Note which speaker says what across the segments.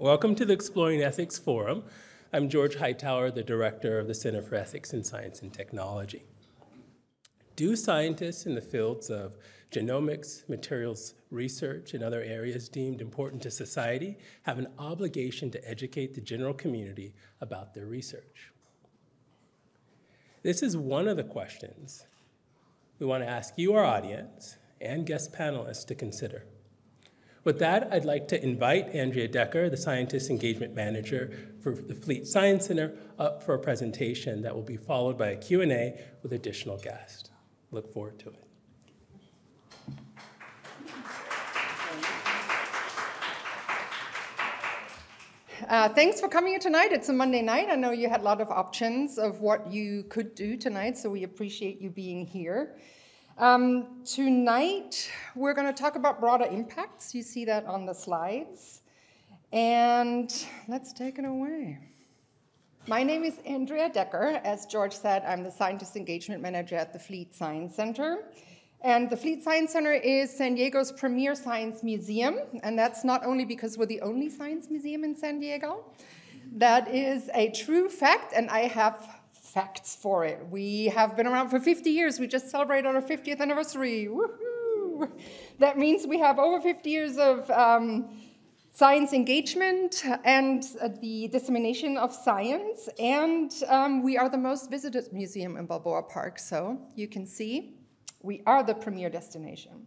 Speaker 1: Welcome to the Exploring Ethics Forum. I'm George Hightower, the director of the Center for Ethics in Science and Technology. Do scientists in the fields of genomics, materials research, and other areas deemed important to society have an obligation to educate the general community about their research? This is one of the questions we want to ask you, our audience, and guest panelists to consider. With that, I'd like to invite Andrea Decker, the Scientist Engagement Manager for the Fleet Science Center, up for a presentation that will be followed by a Q&A with additional guests. Look forward to it.
Speaker 2: Uh, thanks for coming here tonight. It's a Monday night. I know you had a lot of options of what you could do tonight, so we appreciate you being here. Um, tonight, we're going to talk about broader impacts. You see that on the slides. And let's take it away. My name is Andrea Decker. As George said, I'm the Scientist Engagement Manager at the Fleet Science Center. And the Fleet Science Center is San Diego's premier science museum. And that's not only because we're the only science museum in San Diego, that is a true fact, and I have facts for it. We have been around for 50 years. We just celebrated our 50th anniversary. Woohoo! That means we have over 50 years of um, science engagement and uh, the dissemination of science. And um, we are the most visited museum in Balboa Park. So you can see we are the premier destination.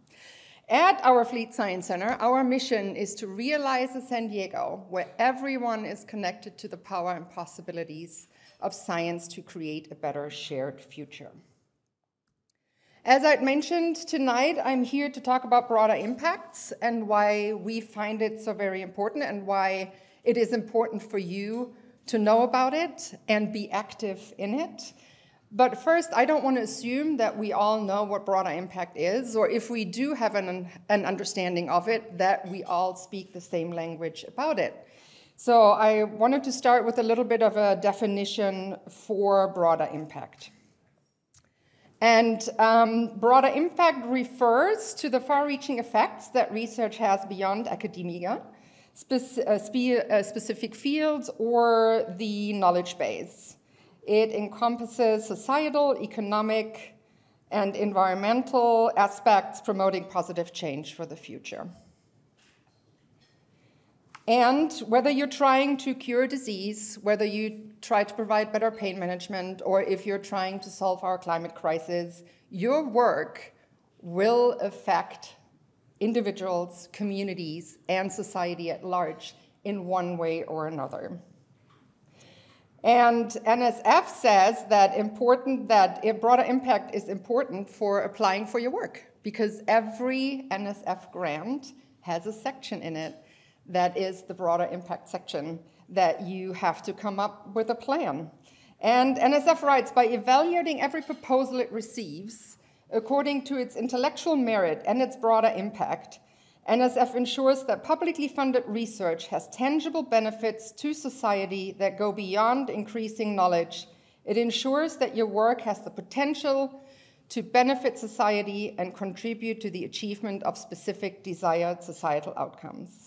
Speaker 2: At our Fleet Science Center, our mission is to realize a San Diego where everyone is connected to the power and possibilities of science to create a better shared future. As I'd mentioned tonight, I'm here to talk about broader impacts and why we find it so very important and why it is important for you to know about it and be active in it. But first, I don't want to assume that we all know what broader impact is, or if we do have an, an understanding of it, that we all speak the same language about it. So I wanted to start with a little bit of a definition for broader impact. And um, broader impact refers to the far reaching effects that research has beyond academia, uh, spe- uh, specific fields, or the knowledge base. It encompasses societal, economic, and environmental aspects promoting positive change for the future. And whether you're trying to cure disease, whether you try to provide better pain management, or if you're trying to solve our climate crisis, your work will affect individuals, communities, and society at large in one way or another. And NSF says that important that broader impact is important for applying for your work because every NSF grant has a section in it that is the broader impact section that you have to come up with a plan. And NSF writes by evaluating every proposal it receives according to its intellectual merit and its broader impact, NSF ensures that publicly funded research has tangible benefits to society that go beyond increasing knowledge. It ensures that your work has the potential to benefit society and contribute to the achievement of specific desired societal outcomes.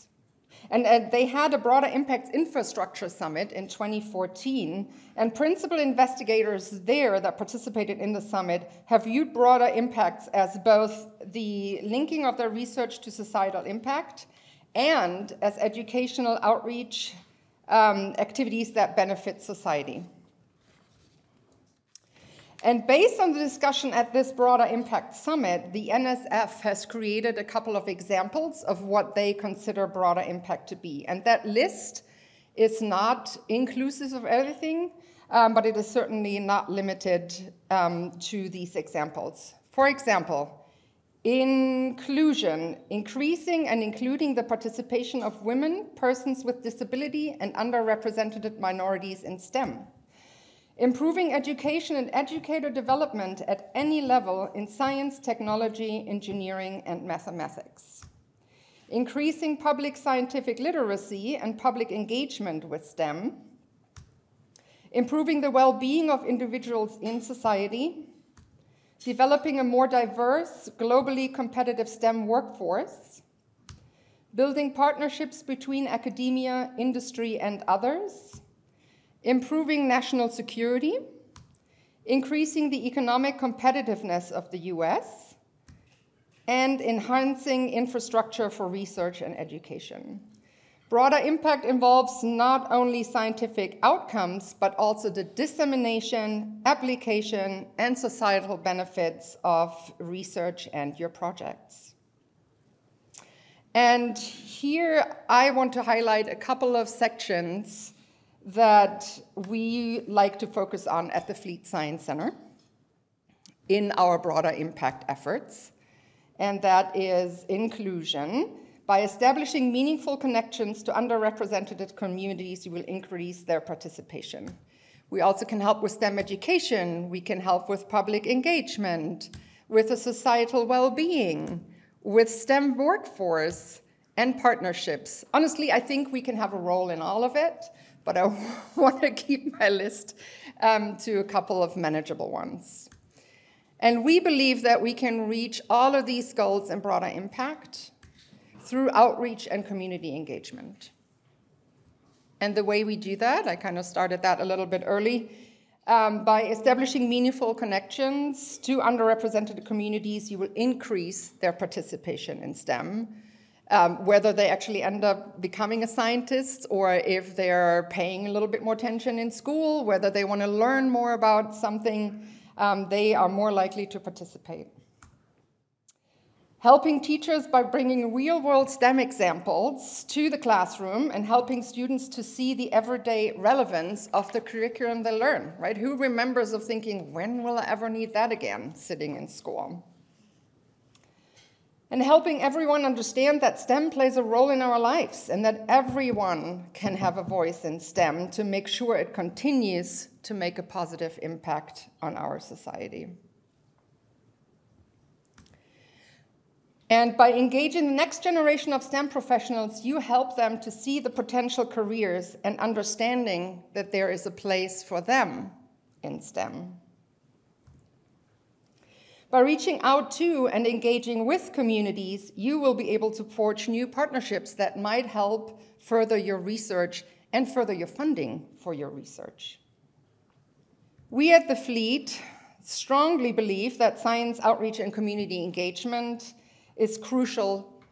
Speaker 2: And uh, they had a broader impact infrastructure summit in 2014, and principal investigators there that participated in the summit have viewed broader impacts as both the linking of their research to societal impact and as educational outreach um, activities that benefit society. And based on the discussion at this broader impact summit, the NSF has created a couple of examples of what they consider broader impact to be. And that list is not inclusive of everything, um, but it is certainly not limited um, to these examples. For example, inclusion, increasing and including the participation of women, persons with disability, and underrepresented minorities in STEM improving education and educator development at any level in science, technology, engineering, and mathematics, increasing public scientific literacy and public engagement with STEM, improving the well being of individuals in society, developing a more diverse, globally competitive STEM workforce, building partnerships between academia, industry, and others, improving national security, increasing the economic competitiveness of the US, and enhancing infrastructure for research and education. Broader impact involves not only scientific outcomes, but also the dissemination, application, and societal benefits of research and your projects. And here I want to highlight a couple of sections that we like to focus on at the Fleet Science Center in our broader impact efforts, and that is inclusion. By establishing meaningful connections to underrepresented communities, you will increase their participation. We also can help with STEM education, we can help with public engagement, with a societal well being, with STEM workforce, and partnerships. Honestly, I think we can have a role in all of it but I want to keep my list um, to a couple of manageable ones. And we believe that we can reach all of these goals and broader impact through outreach and community engagement. And the way we do that, I kind of started that a little bit early, um, by establishing meaningful connections to underrepresented communities, you will increase their participation in STEM um, whether they actually end up becoming a scientist or if they're paying a little bit more attention in school, whether they want to learn more about something, um, they are more likely to participate. Helping teachers by bringing real world STEM examples to the classroom and helping students to see the everyday relevance of the curriculum they learn, right? Who remembers of thinking, when will I ever need that again sitting in school? And helping everyone understand that STEM plays a role in our lives and that everyone can have a voice in STEM to make sure it continues to make a positive impact on our society. And by engaging the next generation of STEM professionals, you help them to see the potential careers and understanding that there is a place for them in STEM. By reaching out to and engaging with communities, you will be able to forge new partnerships that might help further your research and further your funding for your research. We at the Fleet strongly believe that science outreach and community engagement is crucial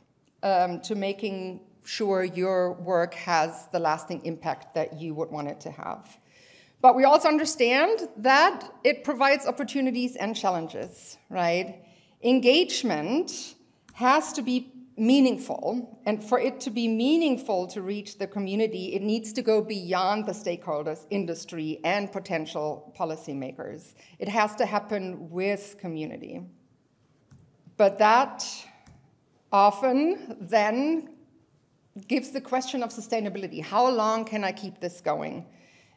Speaker 2: um, to making sure your work has the lasting impact that you would want it to have. But we also understand that it provides opportunities and challenges, right? Engagement has to be meaningful, and for it to be meaningful to reach the community, it needs to go beyond the stakeholders, industry, and potential policymakers. It has to happen with community. But that often then gives the question of sustainability. How long can I keep this going?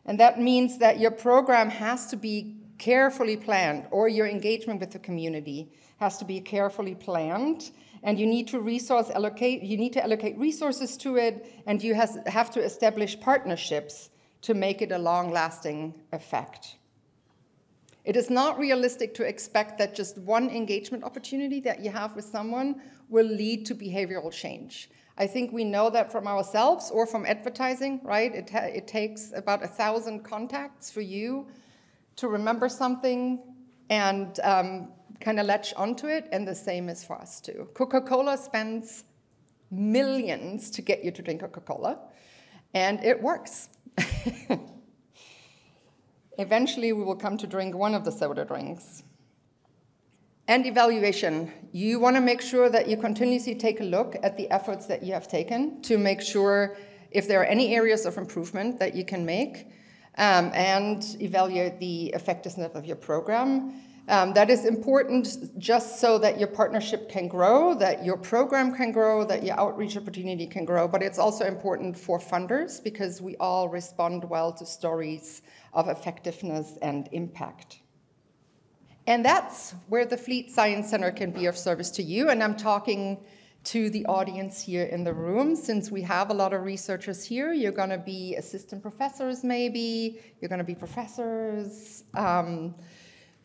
Speaker 2: And that means that your program has to be carefully planned, or your engagement with the community has to be carefully planned. And you need to resource allocate, you need to allocate resources to it, and you has, have to establish partnerships to make it a long lasting effect. It is not realistic to expect that just one engagement opportunity that you have with someone will lead to behavioral change. I think we know that from ourselves or from advertising, right? It, it takes about a thousand contacts for you to remember something and um, kind of latch onto it, and the same is for us too. Coca Cola spends millions to get you to drink Coca Cola, and it works. Eventually, we will come to drink one of the soda drinks. And evaluation. You want to make sure that you continuously take a look at the efforts that you have taken to make sure if there are any areas of improvement that you can make um, and evaluate the effectiveness of your program. Um, that is important just so that your partnership can grow, that your program can grow, that your outreach opportunity can grow. But it's also important for funders because we all respond well to stories of effectiveness and impact. And that's where the Fleet Science Center can be of service to you. And I'm talking to the audience here in the room. Since we have a lot of researchers here, you're going to be assistant professors, maybe, you're going to be professors, um,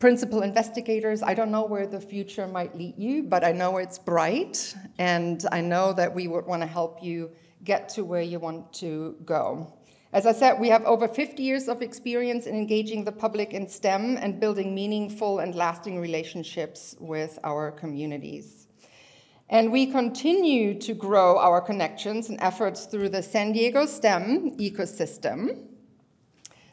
Speaker 2: principal investigators. I don't know where the future might lead you, but I know it's bright, and I know that we would want to help you get to where you want to go. As I said, we have over 50 years of experience in engaging the public in STEM and building meaningful and lasting relationships with our communities. And we continue to grow our connections and efforts through the San Diego STEM ecosystem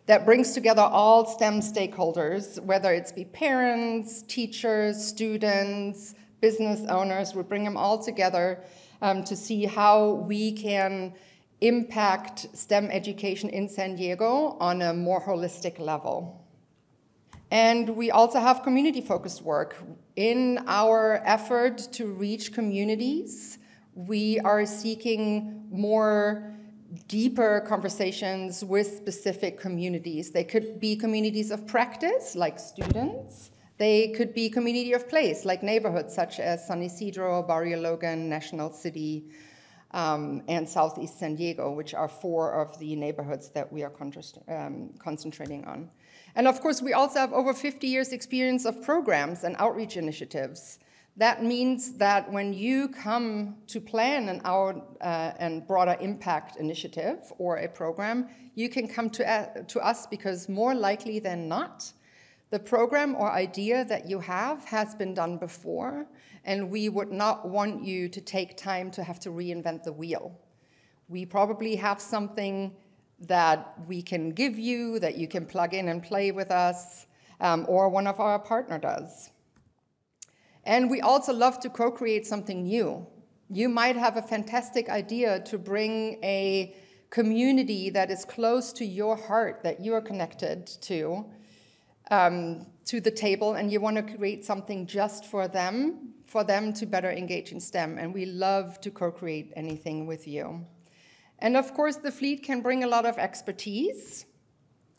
Speaker 2: that brings together all STEM stakeholders, whether it's be parents, teachers, students, business owners. We bring them all together um, to see how we can impact STEM education in San Diego on a more holistic level. And we also have community focused work. In our effort to reach communities, we are seeking more deeper conversations with specific communities. They could be communities of practice, like students. They could be community of place, like neighborhoods such as San Ysidro, Barrio Logan, National City, um, and Southeast San Diego, which are four of the neighborhoods that we are um, concentrating on. And of course, we also have over 50 years' experience of programs and outreach initiatives. That means that when you come to plan an our uh, and broader impact initiative or a program, you can come to, uh, to us because more likely than not, the program or idea that you have has been done before, and we would not want you to take time to have to reinvent the wheel. We probably have something that we can give you, that you can plug in and play with us, um, or one of our partner does. And we also love to co create something new. You might have a fantastic idea to bring a community that is close to your heart, that you are connected to, um, to the table and you want to create something just for them, for them to better engage in STEM. And we love to co create anything with you. And of course, the fleet can bring a lot of expertise.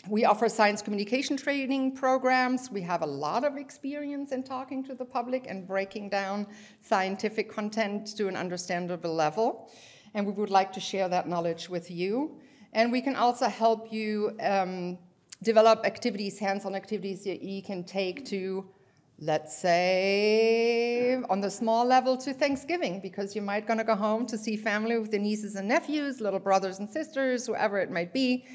Speaker 2: We offer science communication training programs. We have a lot of experience in talking to the public and breaking down scientific content to an understandable level. And we would like to share that knowledge with you. And we can also help you um, develop activities, hands-on activities that you can take to, let's say, on the small level to Thanksgiving, because you might gonna go home to see family with the nieces and nephews, little brothers and sisters, whoever it might be.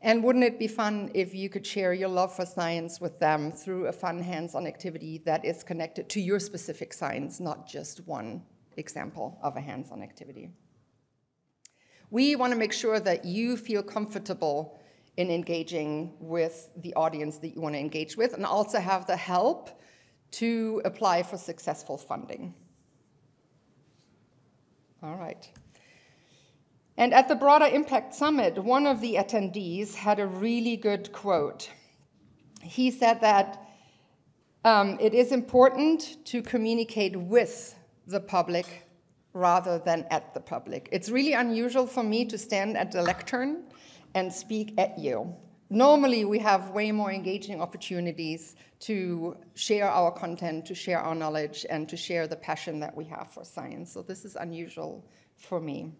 Speaker 2: And wouldn't it be fun if you could share your love for science with them through a fun hands-on activity that is connected to your specific science, not just one example of a hands-on activity. We want to make sure that you feel comfortable in engaging with the audience that you want to engage with, and also have the help to apply for successful funding. All right. And at the Broader Impact Summit, one of the attendees had a really good quote. He said that um, it is important to communicate with the public rather than at the public. It's really unusual for me to stand at the lectern and speak at you. Normally, we have way more engaging opportunities to share our content, to share our knowledge, and to share the passion that we have for science. So, this is unusual for me.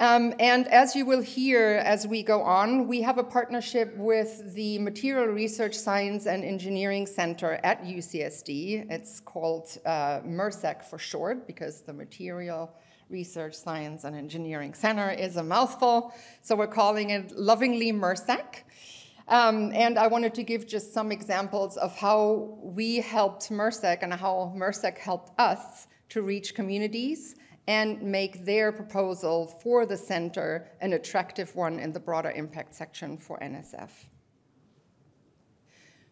Speaker 2: Um, and as you will hear as we go on, we have a partnership with the Material Research Science and Engineering Center at UCSD. It's called uh, MRSEC for short because the Material Research, Science, and Engineering Center is a mouthful, so we're calling it lovingly MRSEC. Um, and I wanted to give just some examples of how we helped MRSEC and how MRSEC helped us to reach communities and make their proposal for the center an attractive one in the broader impact section for NSF.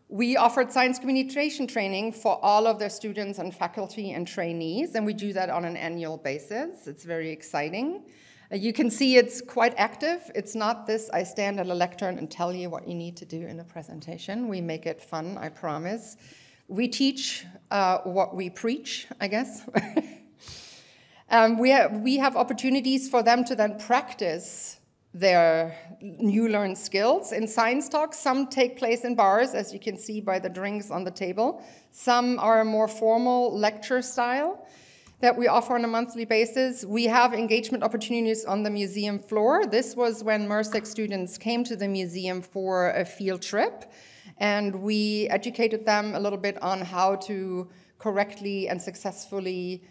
Speaker 2: We offered science communication training for all of their students and faculty and trainees, and we do that on an annual basis. It's very exciting. Uh, you can see it's quite active. It's not this I stand at a lectern and tell you what you need to do in a presentation. We make it fun, I promise. We teach uh, what we preach, I guess. um, we, have, we have opportunities for them to then practice their new learned skills. In science talks, some take place in bars, as you can see by the drinks on the table. Some are more formal lecture style that we offer on a monthly basis. We have engagement opportunities on the museum floor. This was when MRSEC students came to the museum for a field trip. And we educated them a little bit on how to correctly and successfully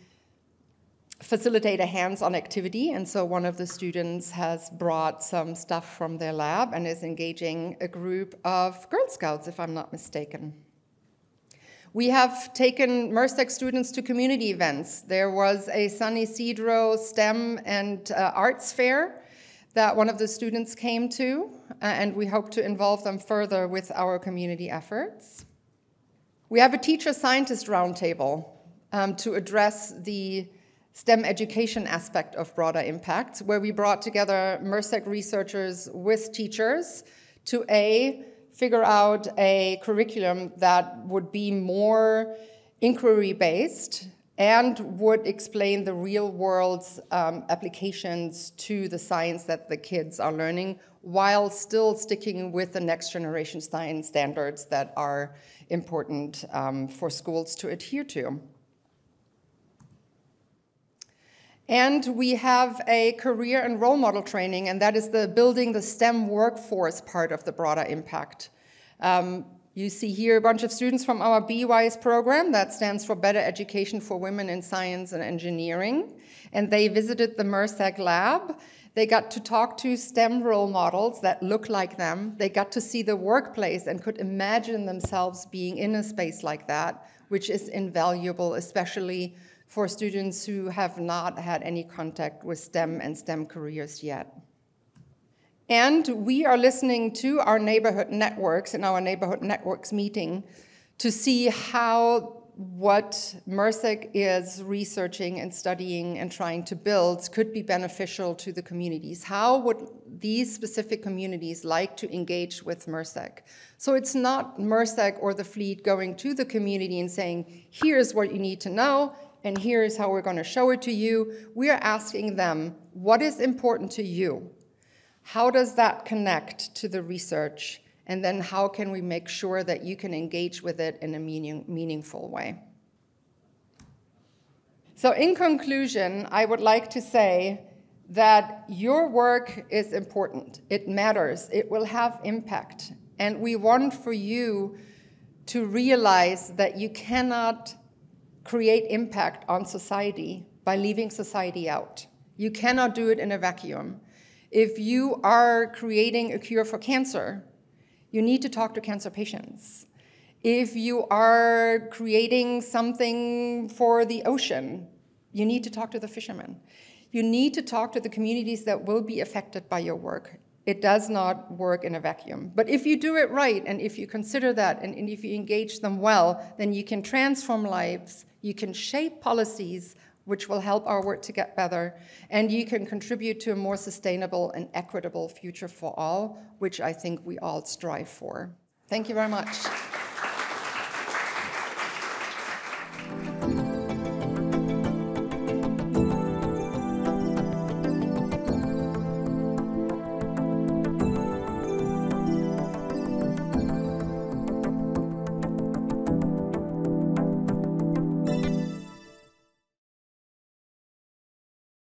Speaker 2: facilitate a hands-on activity. And so one of the students has brought some stuff from their lab and is engaging a group of Girl Scouts, if I'm not mistaken. We have taken MRSEC students to community events. There was a San Ysidro STEM and uh, Arts Fair that one of the students came to, uh, and we hope to involve them further with our community efforts. We have a teacher-scientist roundtable um, to address the STEM education aspect of broader impacts, where we brought together MRSEC researchers with teachers to A, figure out a curriculum that would be more inquiry based and would explain the real world's um, applications to the science that the kids are learning while still sticking with the next generation science standards that are important um, for schools to adhere to. And we have a career and role model training, and that is the building the STEM workforce part of the broader impact. Um, you see here a bunch of students from our BWISE program, that stands for Better Education for Women in Science and Engineering, and they visited the MRSEC lab. They got to talk to STEM role models that look like them. They got to see the workplace and could imagine themselves being in a space like that, which is invaluable, especially for students who have not had any contact with STEM and STEM careers yet. And we are listening to our neighborhood networks in our neighborhood networks meeting to see how what MRSEC is researching and studying and trying to build could be beneficial to the communities. How would these specific communities like to engage with MRSEC? So it's not MRSEC or the fleet going to the community and saying, here's what you need to know, and here's how we're going to show it to you. We are asking them, what is important to you? How does that connect to the research? And then how can we make sure that you can engage with it in a meaning, meaningful way? So, in conclusion, I would like to say that your work is important. It matters. It will have impact. And we want for you to realize that you cannot create impact on society by leaving society out. You cannot do it in a vacuum. If you are creating a cure for cancer, you need to talk to cancer patients. If you are creating something for the ocean, you need to talk to the fishermen. You need to talk to the communities that will be affected by your work. It does not work in a vacuum. But if you do it right, and if you consider that, and, and if you engage them well, then you can transform lives, you can shape policies which will help our work to get better, and you can contribute to a more sustainable and equitable future for all, which I think we all strive for. Thank you very much.